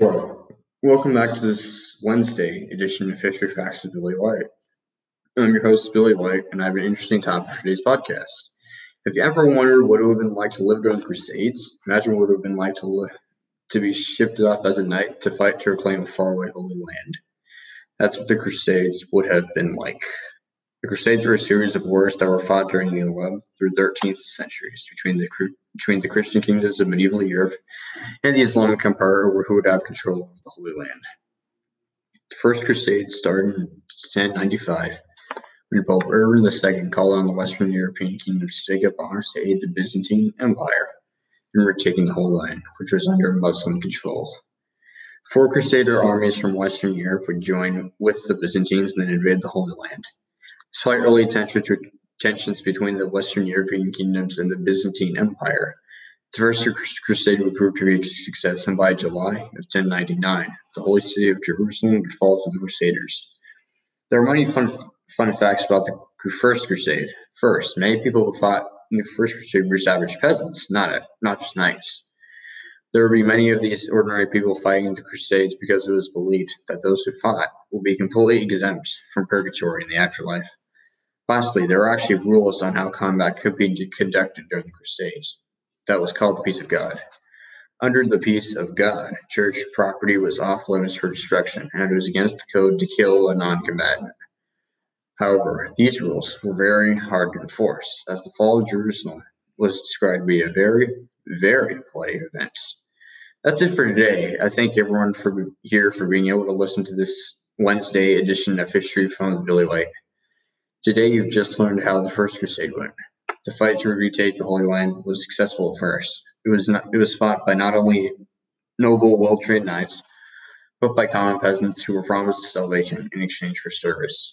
Welcome back to this Wednesday edition of History Facts with Billy White. I'm your host, Billy White, and I have an interesting topic for today's podcast. Have you ever wondered what it would have been like to live during the Crusades? Imagine what it would have been like to, li- to be shipped off as a knight to fight to reclaim a faraway holy land. That's what the Crusades would have been like. The Crusades were a series of wars that were fought during the 11th through 13th centuries between the between the Christian kingdoms of medieval Europe and the Islamic Empire over who would have control of the Holy Land. The First Crusade started in 1095 when Pope Urban II called on the Western European kingdoms to take up arms to aid the Byzantine Empire in retaking the Holy Land, which was under Muslim control. Four Crusader armies from Western Europe would join with the Byzantines and then invade the Holy Land. Despite early tensions between the Western European kingdoms and the Byzantine Empire, the First Crusade would prove to be a success, and by July of 1099, the holy city of Jerusalem would fall to the Crusaders. There are many fun, fun facts about the First Crusade. First, many people who fought in the First Crusade were just average peasants, not, a, not just knights. There would be many of these ordinary people fighting the Crusades because it was believed that those who fought will be completely exempt from purgatory in the afterlife. Lastly, there were actually rules on how combat could be conducted during the Crusades. That was called the Peace of God. Under the Peace of God, church property was off limits for destruction, and it was against the code to kill a non combatant. However, these rules were very hard to enforce, as the fall of Jerusalem was described to be a very, very bloody event. That's it for today. I thank everyone for here for being able to listen to this Wednesday edition of History from Billy White. Today you've just learned how the First Crusade went. The fight to retake the Holy Land was successful at first. It was not, it was fought by not only noble, well-trained knights, but by common peasants who were promised salvation in exchange for service.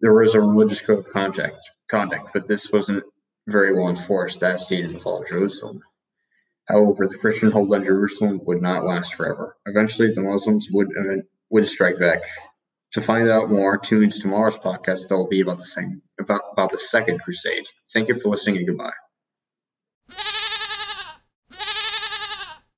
There was a religious code of conduct, conduct, but this wasn't very well enforced as seen in the fall of Jerusalem. However, the Christian hold on Jerusalem would not last forever. Eventually, the Muslims would would strike back. To find out more, tune into tomorrow's podcast that will be about the same about, about the Second Crusade. Thank you for listening and goodbye.